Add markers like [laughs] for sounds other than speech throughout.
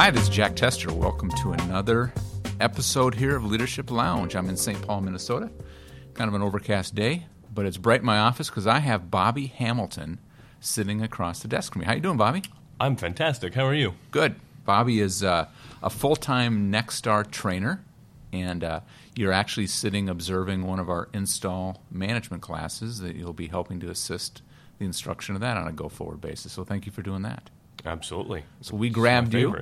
Hi, this is Jack Tester. Welcome to another episode here of Leadership Lounge. I'm in St. Paul, Minnesota. Kind of an overcast day, but it's bright in my office because I have Bobby Hamilton sitting across the desk from me. How are you doing, Bobby? I'm fantastic. How are you? Good. Bobby is uh, a full-time Nexstar trainer, and uh, you're actually sitting observing one of our install management classes that you'll be helping to assist the instruction of that on a go-forward basis. So thank you for doing that. Absolutely. So we It's grabbed you.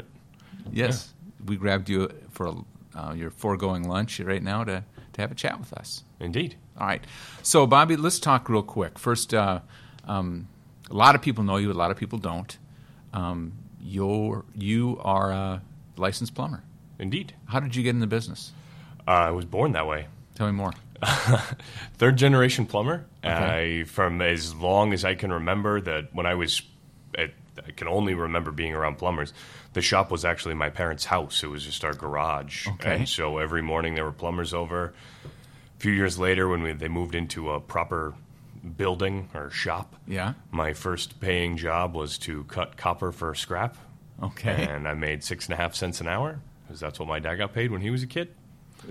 Yes, we grabbed you for uh, your foregoing lunch right now to, to have a chat with us. Indeed. All right. So, Bobby, let's talk real quick. First, uh, um, a lot of people know you, a lot of people don't. Um, you're, you are a licensed plumber. Indeed. How did you get in the business? Uh, I was born that way. Tell me more. [laughs] Third generation plumber. Okay. I, from as long as I can remember, that when I was, I can only remember being around plumbers. The shop was actually my parents' house. It was just our garage. Okay. And so every morning there were plumbers over. A few years later, when we, they moved into a proper building or shop, Yeah. my first paying job was to cut copper for scrap. Okay. And I made six and a half cents an hour because that's what my dad got paid when he was a kid.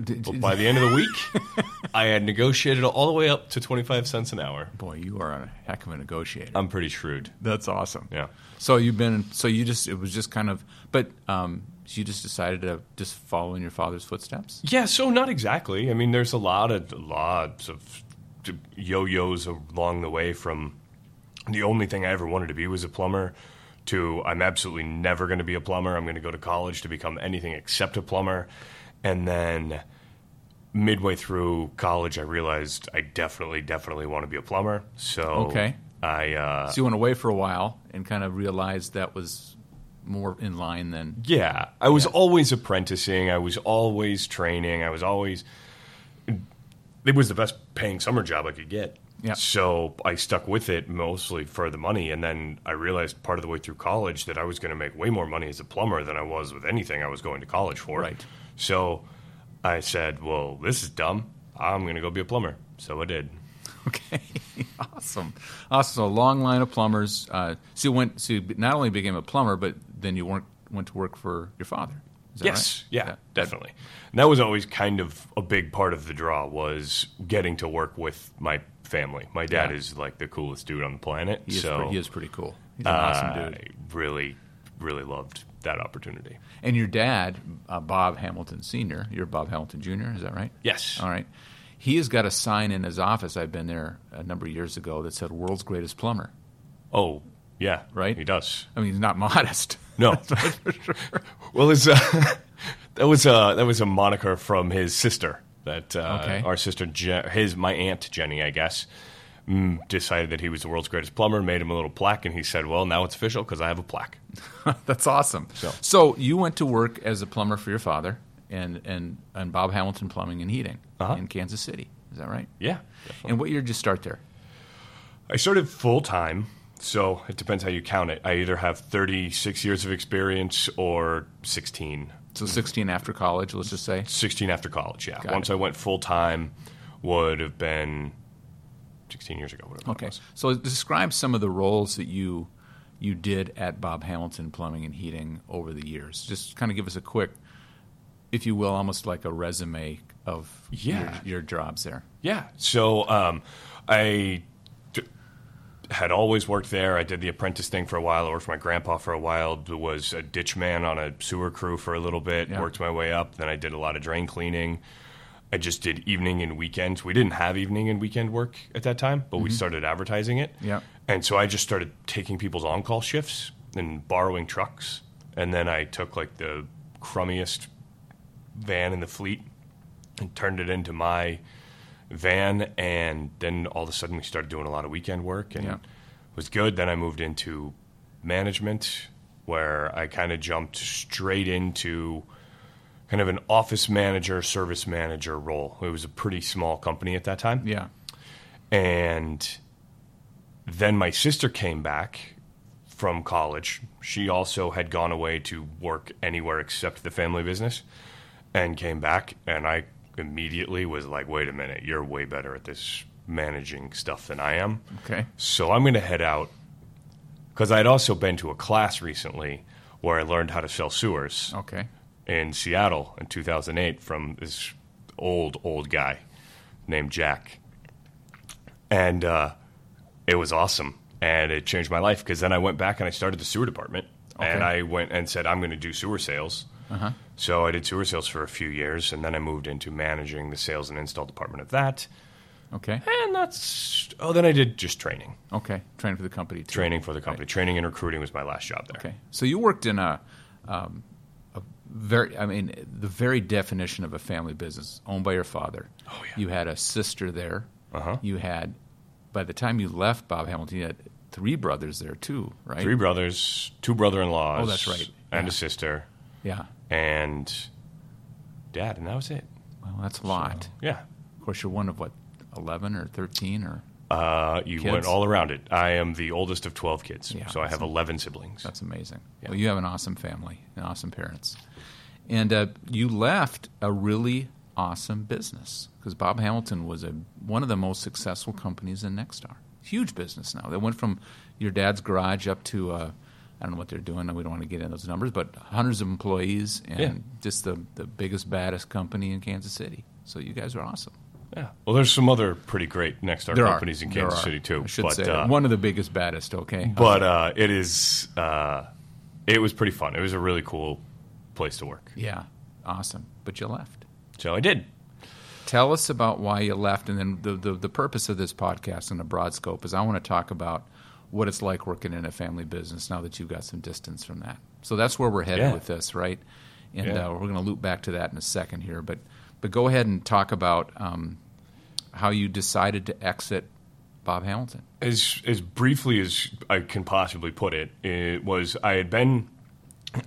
D- But by the end of the week, [laughs] I had negotiated all the way up to 25 cents an hour. boy, you are a heck of a negotiator. I'm pretty shrewd. That's awesome. Yeah. So you've been. So you just. It was just kind of. But um, you just decided to just follow in your father's footsteps. Yeah, so not exactly. I mean, there's a lot of lots of yo-yos along the way from the only thing I ever wanted to be was a plumber to I'm absolutely never going to be a plumber. I'm going to go to college to become anything except a plumber. And then midway through college, I realized I definitely, definitely want to be a plumber. So Okay. I uh, So you went away for a while and kind of realized that was more in line than Yeah, I was always apprenticing. I was always training. I was always. It was the best paying summer job I could get. Yeah. So I stuck with it mostly for the money, and then I realized part of the way through college that I was going to make way more money as a plumber than I was with anything I was going to college for. Right. So I said, "Well, this is dumb. I'm going to go be a plumber." So I did. Okay, [laughs] awesome, awesome. So a long line of plumbers. Uh, so you went. So you not only became a plumber, but then you went went to work for your father. Yes, right? yeah, definitely. And that was always kind of a big part of the draw was getting to work with my family. My dad Yeah. is like the coolest dude on the planet, He so pretty, he is pretty cool. He's an awesome I dude. really, really loved that opportunity. And your dad, uh, Bob Hamilton Senior. You're Bob Hamilton Junior. Is that right? Yes. All right. He has got a sign in his office. I've been there a number of years ago that said "World's Greatest Plumber." Oh, yeah, Right? He does. I mean, he's not [laughs] modest. No. [laughs] Sure. Well, it's, uh, [laughs] that was a that was a moniker from his sister. That uh, Okay. our sister, Je- his my aunt Jenny, I guess, decided that he was the world's greatest plumber. Made him a little plaque, and he said, "Well, now it's official because I have a plaque." [laughs] That's awesome. So- you went to work as a plumber for your father, and and and Bob Hamilton Plumbing and Heating Uh-huh. in Kansas City. Is that right? Yeah. And what year did you start there? I started full time, so it depends how you count it. I either have 36 years of experience or 16. So 16 after college, let's just say. 16 after college, yeah. Got Once it. I went full time, would have been 16 years ago. Whatever Okay. It was. So describe some of the roles that you you did at Bob Hamilton Plumbing and Heating over the years. Just kind of give us a quick, if you will, almost like a resume of Yeah. your, your jobs there. Yeah. So um, I d- had always worked there. I did the apprentice thing for a while. I worked for my grandpa for a while. Was a ditch man on a sewer crew for a little bit. Yeah. Worked my way up. Then I did a lot of drain cleaning. I just did evening and weekends. We didn't have evening and weekend work at that time, but we mm-hmm. started advertising it. Yeah. And so I just started taking people's on call shifts and borrowing trucks. And then I took like the crummiest van in the fleet and turned it into my van. And then all of a sudden we started doing a lot of weekend work and Yeah. it was good. Then I moved into management where I kind of jumped straight into kind of an office manager, service manager role. It was a pretty small company at that time. Yeah. And then my sister came back from college. She also had gone away to work anywhere except the family business and came back. And I immediately was like, wait a minute, you're way better at this managing stuff than I am. Okay. So I'm going to head out because I'd also been to a class recently where I learned how to sell sewers Okay. In Seattle in 2008 from this old, old guy named Jack. And uh, it was awesome. And it changed my life because then I went back and I started the sewer department. And I went and said, I'm going to do sewer sales. Uh-huh. So I did sewer sales for a few years. And then I moved into managing the sales and install department of that. Okay. And that's, oh, then I did just training. Okay. Training for the company too. Training for the company. Training and recruiting was my last job there. Okay. So you worked in a, um, a very, I mean, the very definition of a family business, owned by your father. Oh, yeah. You had a sister there. Uh-huh. You had, by the time you left Bob Hamilton, you had three brothers there too, right? Three brothers, two brother in laws. Oh, that's right. And Yeah. a sister. Yeah. and dad, and that was it. Well, that's a lot. Yeah. Of course, you're one of what, 11 or 13 or? Uh, you Kids? went all around it. I am the oldest of 12 kids, Yeah, so I have so- 11 siblings. That's amazing. Yeah. Well, you have an awesome family and awesome parents. And uh, you left a really awesome business because Bob Hamilton was a, one of the most successful companies in Nexstar. Huge business now. They went from your dad's garage up to, uh, I don't know what they're doing. We don't want to get into those numbers, but hundreds of employees and Yeah. just the, the biggest, baddest company in Kansas City. So you guys are awesome. Yeah. Well, there's some other pretty great Nexstar There companies are. in Kansas. City too. I should but, say uh, one of the biggest, baddest. Okay, but uh, it is. Uh, it was pretty fun. It was a really cool place to work. yeah, awesome. But you left. So I did. Tell us about why you left, and then the, the, the purpose of this podcast in a broad scope is I want to talk about what it's like working in a family business now that you've got some distance from that. So that's where we're headed Yeah. with this, right? And Yeah. uh, we're going to loop back to that in a second here, but but go ahead and talk about um, how you decided to exit Bob Hamilton. as as briefly as I can possibly put it, it was I had been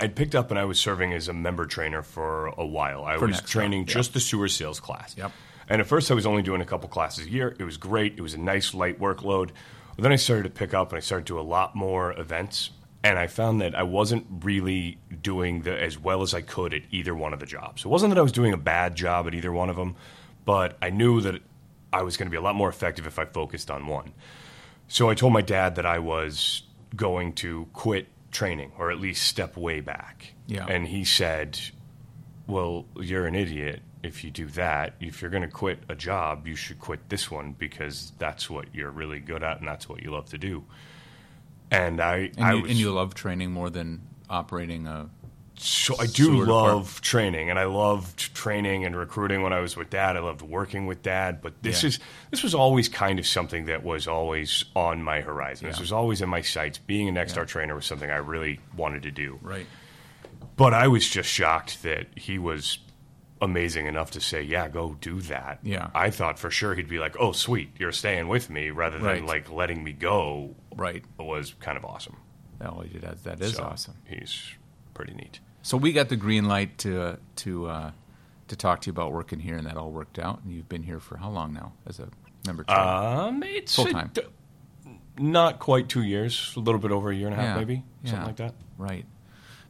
I'd picked up and I was serving as a member trainer for a while. I For was training just the sewer sales class. Yep. And at first I was only doing a couple classes a year. It was great. It was a nice light workload. But then I started to pick up and I started to do a lot more events. And I found that I wasn't really doing the, as well as I could at either one of the jobs. It wasn't that I was doing a bad job at either one of them, but I knew that I was going to be a lot more effective if I focused on one. So I told my dad that I was going to quit training or at least step way back. Yeah. And he said, Well, you're an idiot if you do that. If you're going to quit a job, you should quit this one because that's what you're really good at and that's what you love to do. And I, And, I you, was, and you love training more than operating a. so I do love training, and I loved training and recruiting when I was with Dad. I loved working with Dad, but this Yeah. is this was always kind of something that was always on my horizon. This was always in my sights. Being a Nexstar trainer was something I really wanted to do. Right. But I was just shocked that he was amazing enough to say, "Yeah, go do that." Yeah. I thought for sure he'd be like, "Oh, sweet, you're staying with me," rather than Right. like letting me go. Right. It was kind of awesome. Oh, that, that is So, awesome. He's pretty neat. So we got the green light to to uh, to talk to you about working here, and that all worked out. And you've been here for how long now as a member? Um, it's Full time. uh, not quite two years, a little bit over a year and a half, Yeah. maybe something Yeah. like that. Right.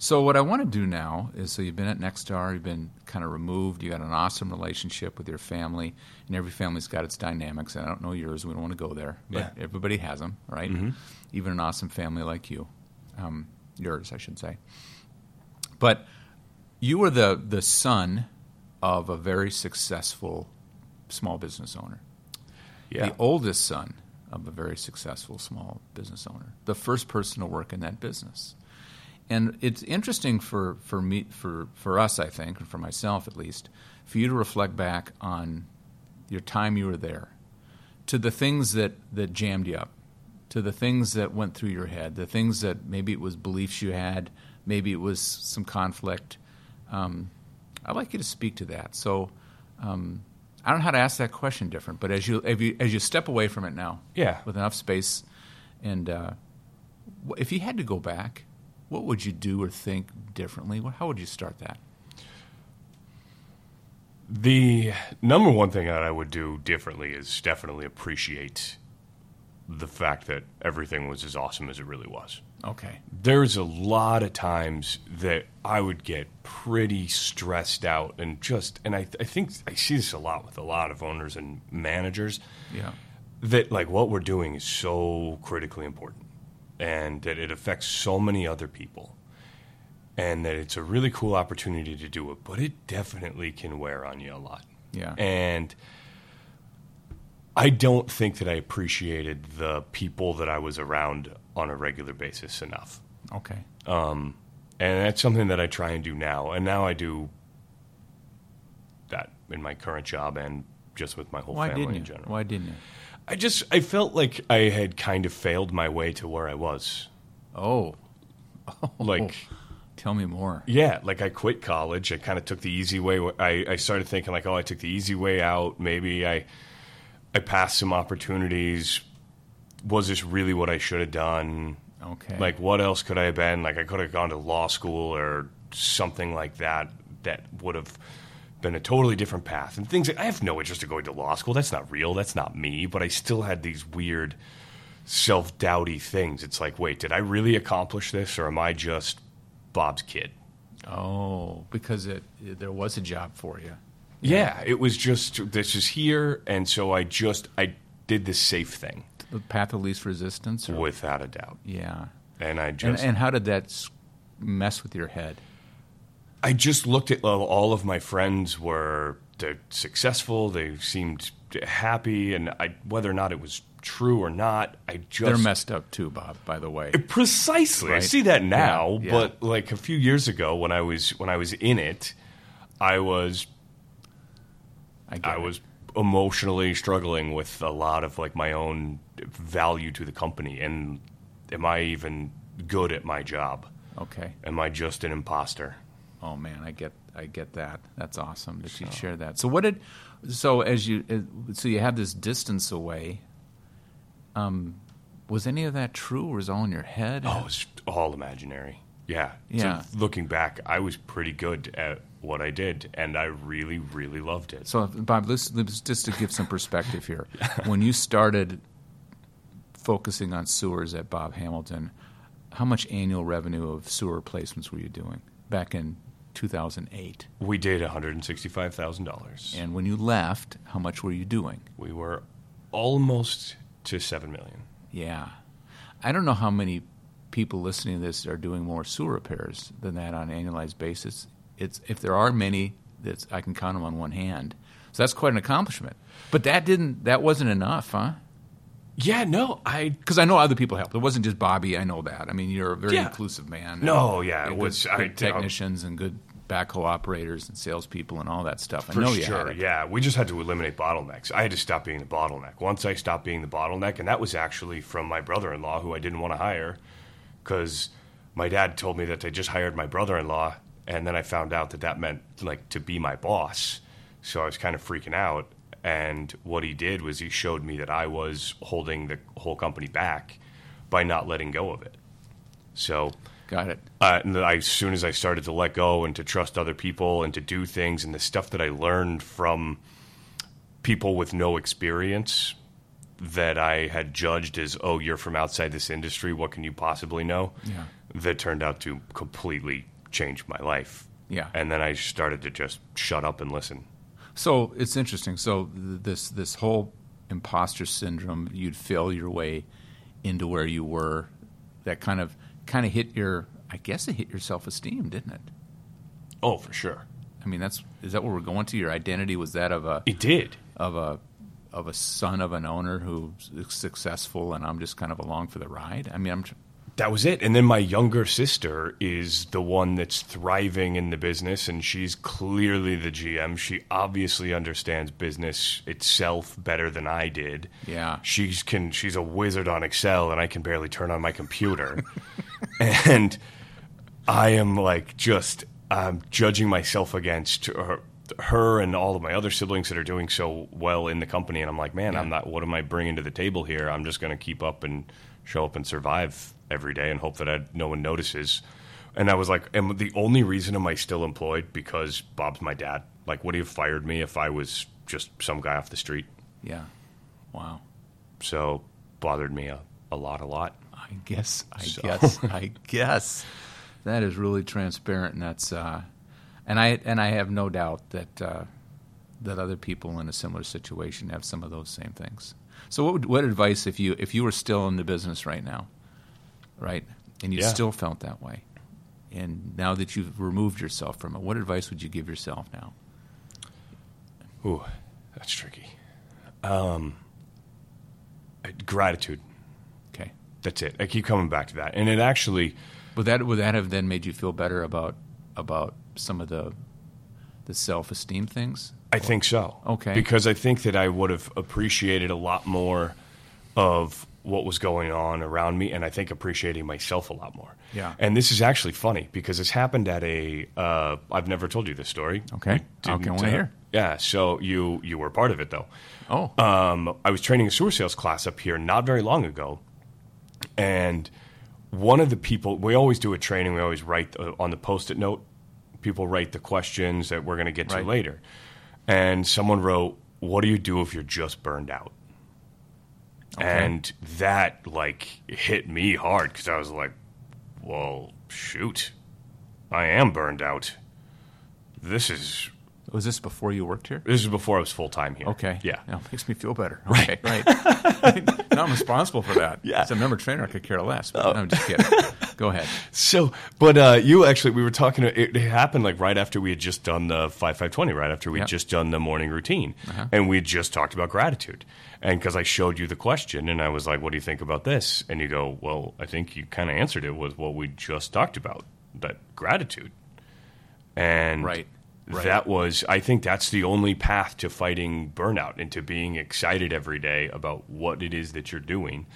So what I want to do now is so you've been at Nexstar, you've been kind of removed, you got an awesome relationship with your family, and every family's got its dynamics. And I don't know yours, we don't want to go there, but Yeah. Mm-hmm. everybody has them, right? Even an awesome family like you, um, yours, I should say. But you were the the son of a very successful small business owner Yeah, the oldest son of a very successful small business owner, the first person to work in that business. And it's interesting for, for me for, for us, I think, and for myself at least, for you to reflect back on your time you were there, to the things that, that jammed you up, to the things that went through your head, the things that maybe it was beliefs you had, maybe it was some conflict. Um, I'd like you to speak to that. So um, I don't know how to ask that question different, but as you, as you as you step away from it now, Yeah. with enough space, and uh, if you had to go back, what would you do or think differently? How would you start that? the number one thing that I would do differently is definitely appreciate the fact that everything was as awesome as it really was. Okay. There's a lot of times that I would get pretty stressed out and just, and I, I think I see this a lot with a lot of owners and managers. Yeah. that like what we're doing is so critically important and that it affects so many other people and that it's a really cool opportunity to do it, but it definitely can wear on you a lot. Yeah. And I don't think that I appreciated the people that I was around on a regular basis enough. Okay. Um, and that's something that I try and do now. And now I do that in my current job and just with my whole Why family didn't in general. Why didn't you? I just I felt like I had kind of failed my way to where I was. Oh. [laughs] Like oh. Tell me more. yeah, like I quit college. I kind of took the easy way. I, I started thinking like, oh, I took the easy way out. Maybe I I passed some opportunities. Was this really what I should have done? Okay. Like, what else could I have been? Like, I could have gone to law school or something like that. That would have been a totally different path. And things. Like, I have no interest in going to law school. That's not real. That's not me. But I still had these weird self doubty things. It's like, wait, did I really accomplish this, or am I just Bob's kid? oh, because it, there was a job for you. Yeah, it was just this is here, and so I just I did the safe thing The path of least resistance. Or, without a doubt, yeah. and I just and how did that mess with your head? I just looked at all- all of my friends were they're successful. They seemed happy, and I, whether or not it was true or not, I just They're messed up too, Bob. By the way. precisely. I see that now, Yeah, yeah. but like a few years ago when I was when I was in it, I was I, I it. was emotionally struggling with a lot of like my own value to the company, and am I even good at my job? okay. Am I just an imposter? Oh man, I get I get that. That's awesome that you share that. So what did so as you uh, so you have this distance away. Um, was any of that true, or was it all in your head? Oh, it's all imaginary. Yeah. Yeah. So looking back, I was pretty good at what I did, and I really, really loved it. So, Bob, let's just to give some perspective here. [laughs] when you started focusing on sewers at Bob Hamilton, how much annual revenue of sewer replacements were you doing back in 2008? We did $165,000. And when you left, how much were you doing? We were almost to 7 million. Yeah. I don't know how many people listening to this are doing more sewer repairs than that on an annualized basis. It's if there are many, that's I can count them on one hand. So that's quite an accomplishment. But that didn't that wasn't enough, huh? Yeah, no, I Because I know other people helped. It wasn't just Bobby. I know that. I mean, you're a very Yeah. inclusive man. No, yeah, it was- good I- technicians and good backhoe operators and salespeople and all that stuff. I For know you sure, yeah. We just had to eliminate bottlenecks. I had to stop being the bottleneck. Once I stopped being the bottleneck, and that was actually from my brother-in-law, who I didn't want to hire, because my dad told me that they just hired my brother-in-law, and then I found out that that meant like to be my boss. So I was kind of freaking out. And what he did was he showed me that I was holding the whole company back by not letting go of it. So Got it. uh, and I, as soon as I started to let go and to trust other people and to do things and the stuff that I learned from people with no experience that I had judged as, oh, you're from outside this industry, what can you possibly know? Yeah. That turned out to completely change my life. Yeah. And then I started to just shut up and listen. So it's interesting. So th- this this whole imposter syndrome, you'd fail your way into where you were. That kind of kind of hit your. I guess it hit your self esteem, didn't it? Oh, for sure. I mean, that's is that what we're going to? Your identity was that of a It did. of a of a son of an owner who's successful, and I'm just kind of along for the ride. I mean, I'm. That was it. And then my younger sister is the one that's thriving in the business, and she's clearly the GM. She obviously understands business itself better than I did. Yeah. She's can she's a wizard on Excel, and I can barely turn on my computer. [laughs] and I am like just um, judging myself against her, her and all of my other siblings that are doing so well in the company, and I'm like, man, I'm not. What am I bringing to the table here? I'm just going to keep up and show up and survive every day, and hope that I, no one notices. And I was like, and the only reason am I still employed because Bob's my dad. Like, would he have fired me if I was just some guy off the street? Yeah. Wow. So bothered me a, a lot, a lot. I guess. I So- guess. [laughs] I guess. That is really transparent, and that's. Uh, and I and I have no doubt that uh, that other people in a similar situation have some of those same things. So, what would, what advice if you if you were still in the business right now, right, and you Yeah. still felt that way, and now that you've removed yourself from it, what advice would you give yourself now? Ooh, that's tricky. Um, gratitude. Okay. That's it. I keep coming back to that, and it actually. Would that would that have then made you feel better about about some of the the self esteem things? I think so. Okay. Because I think that I would have appreciated a lot more of what was going on around me, and I think appreciating myself a lot more. Yeah. And this is actually funny because this happened at a. Uh, I've never told you this story. Okay. Okay, I didn't, wanna uh, hear. Yeah. So you you were part of it though. Oh, Um, I was training a sewer sales class up here not very long ago, and one of the people we always do a training. We always write uh, on the post-it note. People write the questions that we're going to get to Right. later, and someone wrote, "What do you do if you're just burned out?" And that like hit me hard because I was like, "Well, shoot, I am burned out. This is was this before you worked here? this is before I was full time here. Okay. yeah, Now it makes me feel better. [laughs] Okay. Right. [laughs] now I'm responsible for that. Yeah. As a member trainer, I could care less. But oh. I'm just kidding. [laughs] Go ahead. So, but uh, you actually, we were talking. It, it happened like right after we had just done the five five twenty, right after we Yep. had just done the morning routine, Uh-huh. and we had just talked about gratitude. And because I showed you the question, and I was like, "What do you think about this?" And you go, "Well, I think you kind of answered it with what we just talked about, that gratitude." And Right. Right. that was, I think, that's the only path to fighting burnout and to being excited every day about what it is that you're doing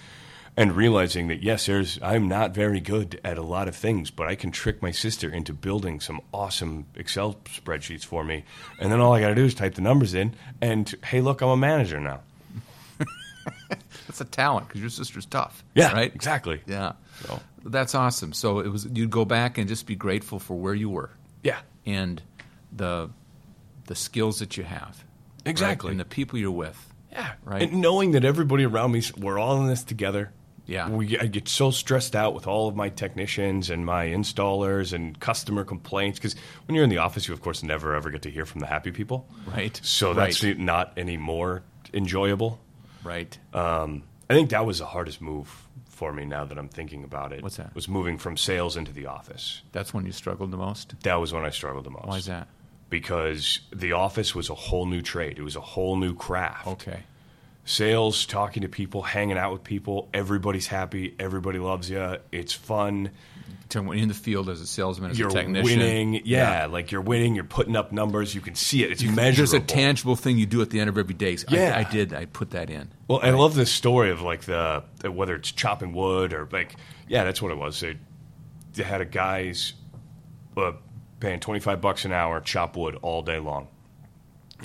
and realizing that yes, there's I'm not very good at a lot of things, but I can trick my sister into building some awesome Excel spreadsheets for me, and then all I got to do is type the numbers in, and hey, look, I'm a manager now. [laughs] That's a talent because your sister's tough. Yeah, Right. exactly. Yeah. So- That's awesome. So it was you'd go back and just be grateful for where you were Yeah, and the the skills that you have. right? Exactly. And the people you're with. yeah, Right. And knowing that everybody around me, we're all in this together. Yeah. we I get so stressed out with all of my technicians and my installers and customer complaints because when you're in the office, you of course never ever get to hear from the happy people. Right. So that's right. not any more enjoyable. right. Um, I think that was the hardest move for me now that I'm thinking about it. What's that? Was moving from sales into the office. That's when you struggled the most. That was when I struggled the most. Why is that? Because the office was a whole new trade. It was a whole new craft. Okay. Sales, talking to people, hanging out with people. Everybody's happy. Everybody loves you. It's fun. In the field as a salesman, as You're a technician, winning. Yeah, like you're winning. You're putting up numbers. You can see it. It's measurable. There's a tangible thing you do at the end of every day. I- Yeah. I, did. I put that in. Well, I love this story of like the whether it's chopping wood or like yeah, that's what it was. They, they had a guy's uh, paying twenty five bucks an hour chop wood all day long,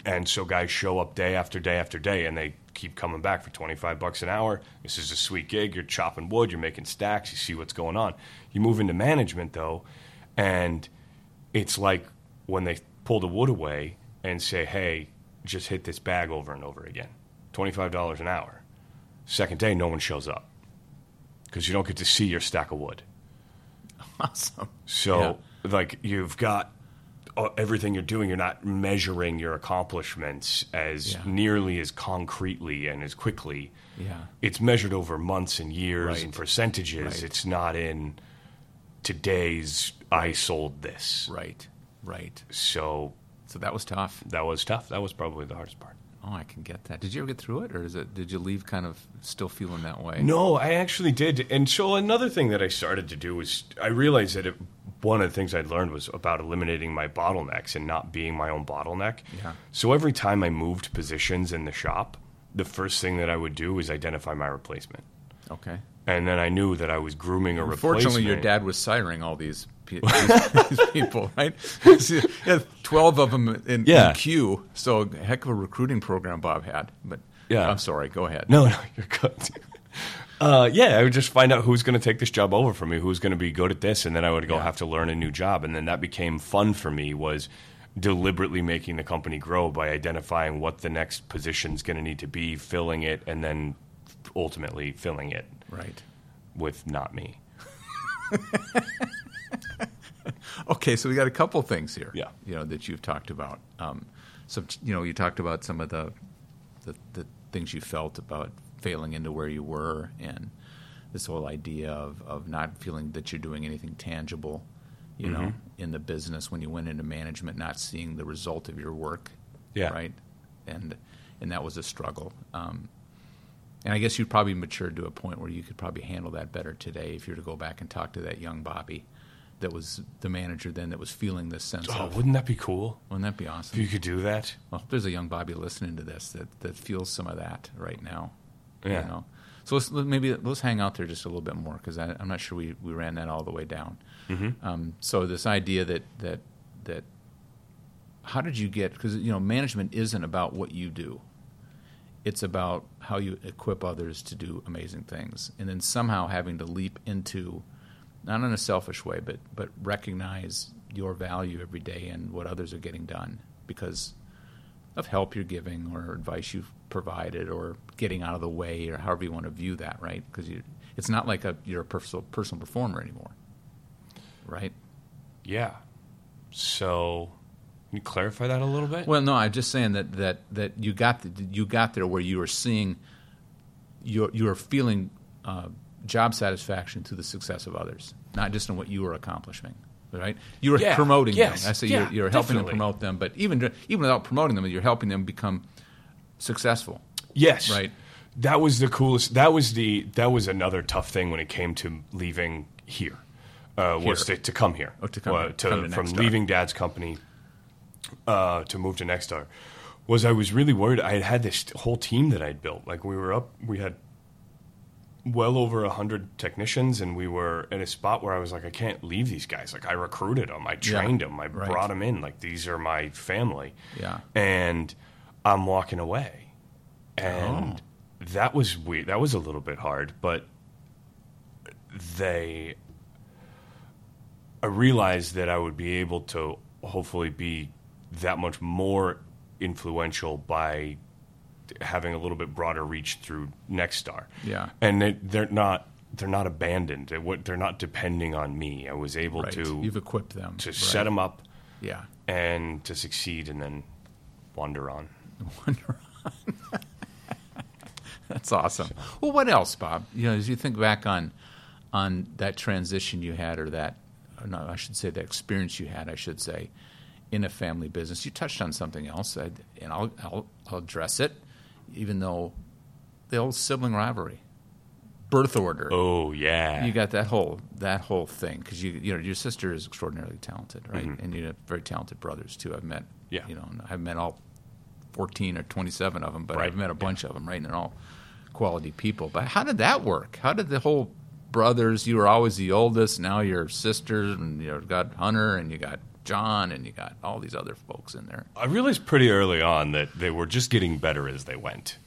and so guys show up day after day after day, and they keep coming back for twenty five bucks an hour. This is a sweet gig. You're chopping wood. You're making stacks. You see what's going on. You move into management though, and it's like when they pull the wood away and say, "Hey, just hit this bag over and over again." Twenty-five dollars an hour. Second day, no one shows up because you don't get to see your stack of wood. [laughs] Awesome. So, like, you've got Uh, everything you're doing. You're not measuring your accomplishments as Yeah. nearly as concretely and as quickly. Yeah. It's measured over months and years Right. and percentages. Right. It's not in today's. I sold this. Right. Right. So So that was tough. that was tough. That was probably the hardest part. Oh, I can get that. Did you ever get through it, or is it? Did you leave kind of still feeling that way? No, I actually did. And so another thing that I started to do was I realized that it, one of the things I'd learned was about eliminating my bottlenecks and not being my own bottleneck. Yeah. So every time I moved positions in the shop, the first thing that I would do is identify my replacement. Okay. And then I knew that I was grooming a replacement. Unfortunately, your dad was siring all these, pe- [laughs] these, these people, right? [laughs] Twelve of them in, Yeah. in queue. So a heck of a recruiting program Bob had. But Yeah. I'm sorry. Go ahead. No, no, [laughs] you're good. Uh, yeah, I would just find out who's going to take this job over for me, who's going to be good at this, and then I would go Yeah. have to learn a new job, and then that became fun for me. Was deliberately making the company grow by identifying what the next position's going to need to be, filling it, and then ultimately filling it Right. with not me. [laughs] Okay, so we got a couple things here. Yeah. You know that you've talked about. Um, so you know you talked about some of the, the the things you felt about failing into where you were, and this whole idea of of not feeling that you're doing anything tangible, you know, in the business when you went into management, not seeing the result of your work. Yeah. Right. And and that was a struggle. Um, and I guess you'd probably matured to a point where you could probably handle that better today if you were to go back and talk to that young Bobby that was the manager then that was feeling this sense Oh, of wouldn't that be cool wouldn't that be awesome? if you could do that? Well, there's a young Bobby listening to this that, that feels some of that right now. Yeah. You know? So let's let- maybe let's hang out there just a little bit more because I'm not sure we, we ran that all the way down. Mm-hmm. Um, so this idea that that that how did you get because you know management isn't about what you do. It's about how you equip others to do amazing things, and then somehow having to leap into, not in a selfish way, but but recognize your value every day and what others are getting done because of help you're giving or advice you've provided or getting out of the way or however you want to view that, right? Because you, it's not like a, you're a personal, personal performer anymore, right? Yeah. So, can you clarify that a little bit? Well, no, I'm just saying that that that you got the, you got there where you were seeing you're you're feeling uh, job satisfaction through the success of others, not just in what you were accomplishing. Right? You were Yeah, promoting yes, them. I say yeah, you're, you're helping definitely. them promote them, but even even without promoting them, you're helping them become successful. Yes. Right. That was the coolest. That was the. That was another tough thing when it came to leaving here. Uh, was to, to come here. Oh, to come Uh, here. to, Come to from leaving Dad's company uh, to move to Nexstar. Was I was really worried. I had had this whole team that I'd built. Like we were up. We had well over a hundred technicians, and we were in a spot where I was like, I can't leave these guys. Like I recruited them, I trained them, I right. brought them in. Like these are my family. Yeah. And I'm walking away, and Oh. that was weird. That was a little bit hard, but they. I realized that I would be able to hopefully be that much more influential by having a little bit broader reach through Nexstar. Yeah. and they, they're not they're not abandoned. They're not depending on me. I was able Right. to You've equipped them to right. set them up Yeah. and to succeed, and then wander on. Wonder [laughs] That's awesome. Well, what else, Bob? You know, as you think back on on that transition you had, or that, or no, I should say, that experience you had, I should say, in a family business, you touched on something else, I, and I'll, I'll I'll address it, even though the old sibling rivalry, birth order. Oh yeah, You got that whole that whole thing because you you know your sister is extraordinarily talented, right? And you have very talented brothers too. I've met, Mm-hmm. Yeah. you know, I've met all fourteen or twenty seven of them, but Right, I've met a bunch of them, right? And they're all quality people. But how did that work? How did the whole brothers? You were always the oldest. Now you're sisters, and you've got Hunter, and you got John, and you got all these other folks in there. I realized pretty early on that they were just getting better as they went.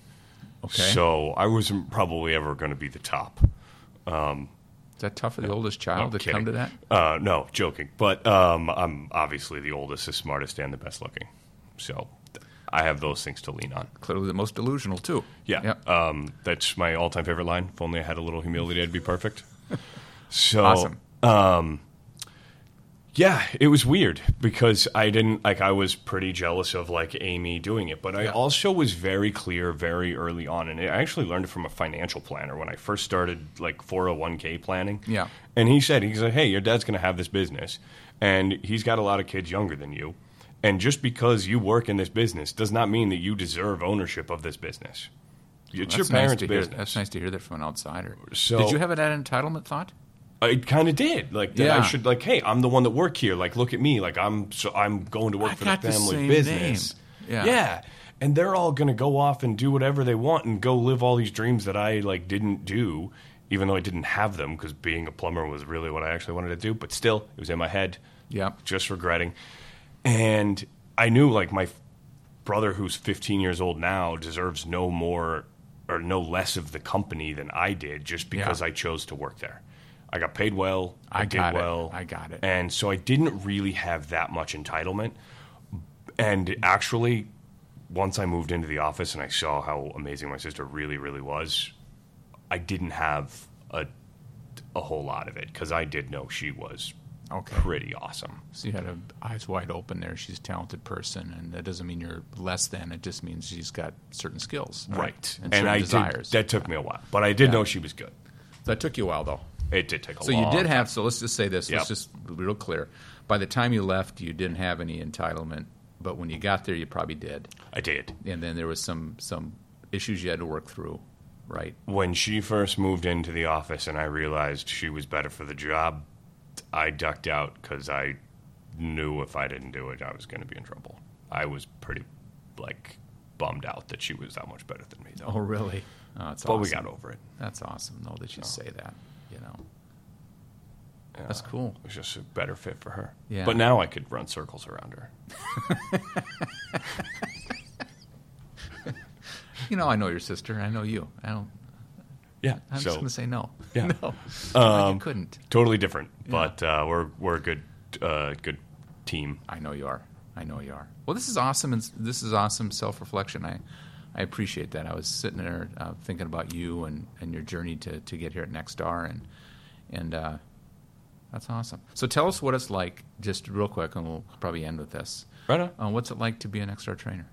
Okay, So I wasn't probably ever going to be the top. is that tough for the oldest child No, to come to that? Uh, no, joking. But um, I'm obviously the oldest, the smartest, and the best looking. So I have those things to lean on. Clearly, the most delusional too. Yeah. Um, that's my all time favorite line. If only I had a little humility, I'd be perfect. [laughs] So awesome. Yeah, it was weird because I didn't like I was pretty jealous of like Amy doing it, but I Yeah. also was very clear very early on and I actually learned it from a financial planner when I first started like 401k planning. Yeah. And he said he's like, "Hey, your dad's going to have this business and he's got a lot of kids younger than you. And just because you work in this business does not mean that you deserve ownership of this business. It's your That's nice parents' hear. business." That's nice to hear that from an outsider. So- Did you have that entitlement thought? I kind of did. Like that I should like, hey, I'm the one that work here. Like, look at me. Like I'm so I'm going to work I for the the family same business. name. Yeah. yeah. And they're all going to go off and do whatever they want and go live all these dreams that I like didn't do, even though I didn't have them because being a plumber was really what I actually wanted to do. But still, it was in my head. Yeah. Just regretting. And I knew like my brother, who's 15 years old now, deserves no more or no less of the company than I did just because Yeah. I chose to work there. I got paid well. I, I did got it. well. I got it. And so I didn't really have that much entitlement. And actually, once I moved into the office and I saw how amazing my sister really, really was, I didn't have a, a whole lot of it because I did know she was Okay. pretty awesome. So you had a eyes wide open there. She's a talented person, and that doesn't mean you're less than. It just means she's got certain skills, Right. And, And, certain I desires. did, that took me a while, but I did Yeah. know she was good. that took you a while, though. it did take a while. So you did have. So let's just say this. Yep. Let's just be real clear. By the time you left, you didn't have any entitlement, but when you got there, you probably did. I did. And then there was some some issues you had to work through, right? When she first moved into the office and I realized she was better for the job, I ducked out because I knew if I didn't do it, I was going to be in trouble. I was pretty, like, bummed out that she was that much better than me, though. Oh, really? Oh, that's but awesome. we got over it. That's awesome. though that you oh. say that. You know. Yeah. That's cool. It was just a better fit for her. Yeah. But now I could run circles around her. [laughs] You know, I know your sister. I know you. I don't. Yeah. I'm so just going to say no. Yeah. [laughs] no. Um, you couldn't. totally different, but uh, we're we're a good uh, good team. I know you are. I know you are. Well, this is awesome, and this is awesome self reflection. I, I appreciate that. I was sitting there uh, thinking about you and, and your journey to, to get here at Nexstar, and and uh, that's awesome. So tell us what it's like, just real quick, and we'll probably end with this. Right on. Uh, what's it like to be a Nexstar trainer?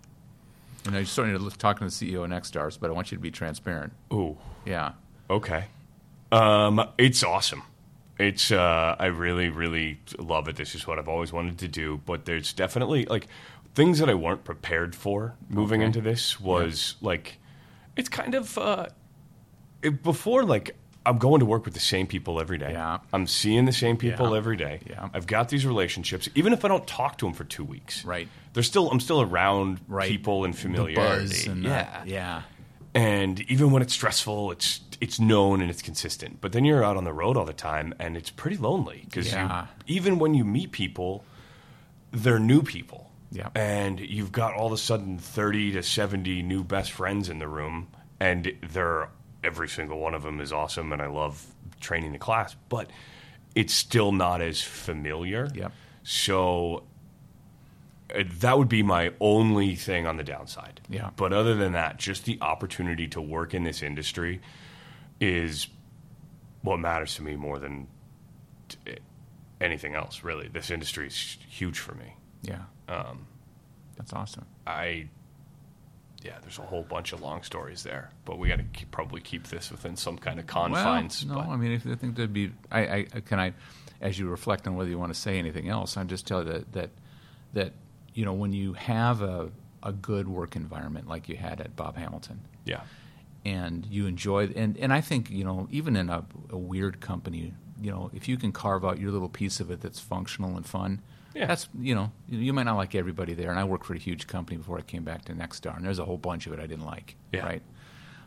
You know, you're starting to look- talking to the CEO of Nexstars, but I want you to be transparent. Ooh. Yeah, Okay. Um, it's awesome. It's uh, I really really love it. This is what I've always wanted to do. But there's definitely like things that I weren't prepared for moving Okay. into this was like it's kind of uh, it, before like I'm going to work with the same people every day. Yeah. I'm seeing the same people Yeah. every day. Yeah. I've got these relationships, even if I don't talk to them for two weeks. Right. They're still I'm still around right. people and familiarity. and the- yeah yeah, and even when it's stressful, it's it's known and it's consistent. But then you're out on the road all the time, and it's pretty lonely because Yeah. even when you meet people, they're new people. Yeah. and you've got all of a sudden thirty to seventy new best friends in the room, and they're every single one of them is awesome, and I love training the class, but it's still not as familiar. Yep. So uh, that would be my only thing on the downside. Yeah. But other than that, just the opportunity to work in this industry is what matters to me more than t- anything else, really. This industry is huge for me. yeah. Um, that's awesome. I, yeah, there's a whole bunch of long stories there, but we got to keep, probably keep this within some kind of confines. Well, no, but- I mean, if I think there'd be, I, I can I, as you reflect on whether you want to say anything else, I'm just tell you that that that you know when you have a a good work environment like you had at Bob Hamilton, yeah, and you enjoy, and and I think you know even in a, a weird company, you know, if you can carve out your little piece of it that's functional and fun. Yeah. That's you know you you might not like everybody there, and I worked for a huge company before I came back to Nexstar, and there's a whole bunch of it I didn't like. Yeah. Right,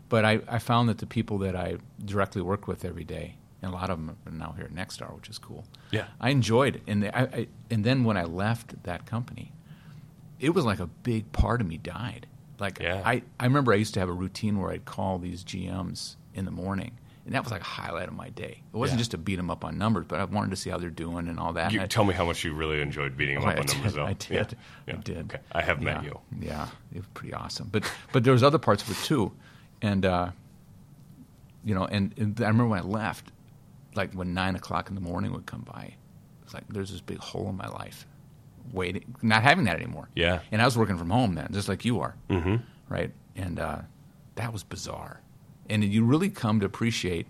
but I, I found that the people that I directly work with every day, and a lot of them are now here at Nexstar, which is cool. Yeah. I enjoyed it, and I, I and then when I left that company, it was like a big part of me died. Like Yeah. I, I remember I used to have a routine where I'd call these GMs in the morning, and that was like a highlight of my day. It wasn't Yeah. just to beat them up on numbers, but I wanted to see how they're doing and all that. you I- tell me how much you really enjoyed beating them Oh, up I on numbers, though. I did. Yeah. I did. Okay. I have met yeah. you. Yeah, it was pretty awesome. But but there was other parts of it too, and uh, you know, and, and I remember when I left, like when nine o'clock in the morning would come by, it's like there's this big hole in my life, waiting, not having that anymore. Yeah. and I was working from home then, just like you are, Mm-hmm. right? And uh, that was bizarre, and you really come to appreciate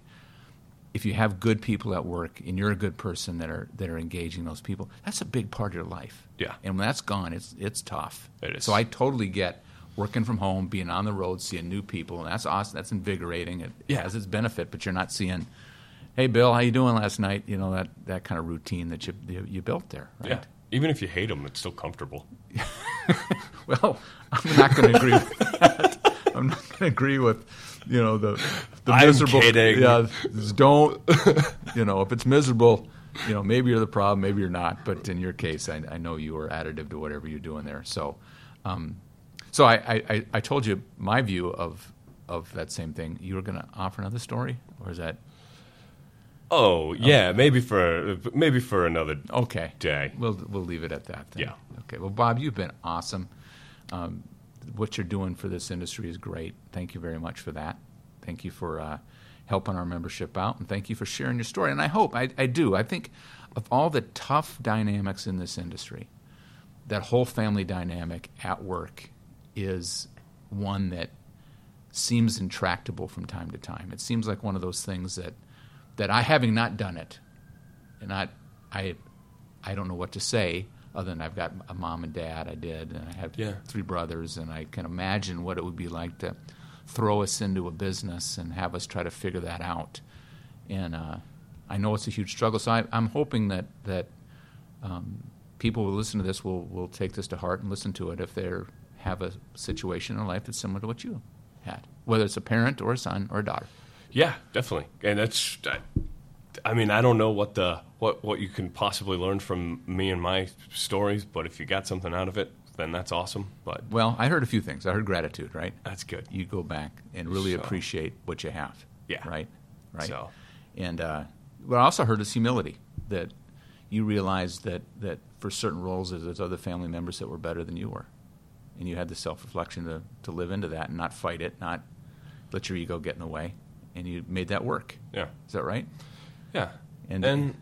if you have good people at work and you're a good person that are that are engaging those people, that's a big part of your life. Yeah. And when that's gone, it's it's tough. It is. So I totally get working from home, being on the road, seeing new people, and that's awesome. That's invigorating. It Yeah. has its benefit, but you're not seeing, hey Bill, how you doing last night? You know that that kind of routine that you you, you built there. Right? Yeah. Even if you hate them, it's still comfortable. [laughs] Well, I'm not going to agree with that. I'm not going to agree with, you know, the the I'm miserable. kidding. Yeah, don't. You know, if it's miserable, you know, maybe you're the problem, maybe you're not. But in your case, I, I know you are additive to whatever you're doing there. So, um, so I, I, I- told you my view of of that same thing. You were going to offer another story, or is that Oh yeah, maybe for maybe for another. okay? Day. We'll we'll leave it at that. Then. Yeah. Okay. Well, Bob, you've been awesome. Um, what you're doing for this industry is great. Thank you very much for that. Thank you for uh, helping our membership out, and thank you for sharing your story. And I hope I, I do. I think of all the tough dynamics in this industry, that whole family dynamic at work is one that seems intractable from time to time. It seems like one of those things that that I having not done it, and not I I don't know what to say other than I've got a mom and dad. I did, and I have Yeah. three brothers, and I can imagine what it would be like to throw us into a business and have us try to figure that out. And uh, I know it's a huge struggle, so I, I'm hoping that that um, people who listen to this will will take this to heart and listen to it if they have a situation in life that's similar to what you had, whether it's a parent or a son or a daughter. Yeah, definitely. And that's, I, I mean, I don't know what the what what you can possibly learn from me and my stories, but if you got something out of it, then that's awesome. But Well, I heard a few things. I heard gratitude, right? that's good. You go back and really So- appreciate what you have. Yeah. Right. Right. So- And uh, what I also heard is humility. That you realize that that for certain roles, there's other family members that were better than you were, and you had the self reflection to to live into that and not fight it, not let your ego get in the way, and you made that work. Yeah, Is that right? Yeah. And- And,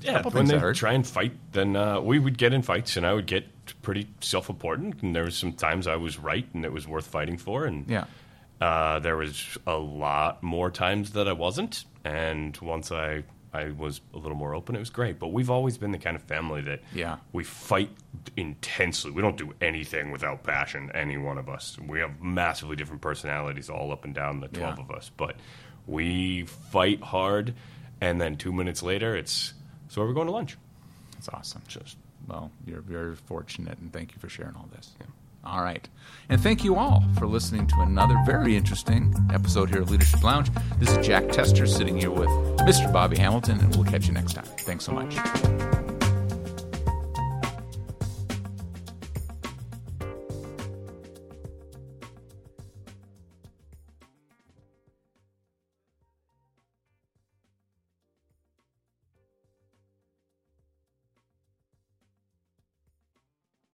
yeah, when they try and fight, then uh, we would get in fights, and I would get pretty self-important. And there was some times I was right, and it was worth fighting for. And Yeah. Uh, there was a lot more times that I wasn't, and once I I was a little more open, it was great. But we've always been the kind of family that Yeah. we fight intensely. We don't do anything without passion. Any one of us. We have massively different personalities, all up and down the twelve Yeah. of us. But we fight hard, and then two minutes later, it's so we're we going to lunch? That's awesome. Just Well, you're very fortunate, and thank you for sharing all this. All right. And thank you all for listening to another very interesting episode here of Leadership Lounge. This is Jack Tester sitting here with Mr. Bobby Hamilton, and we'll catch you next time. Thanks so much.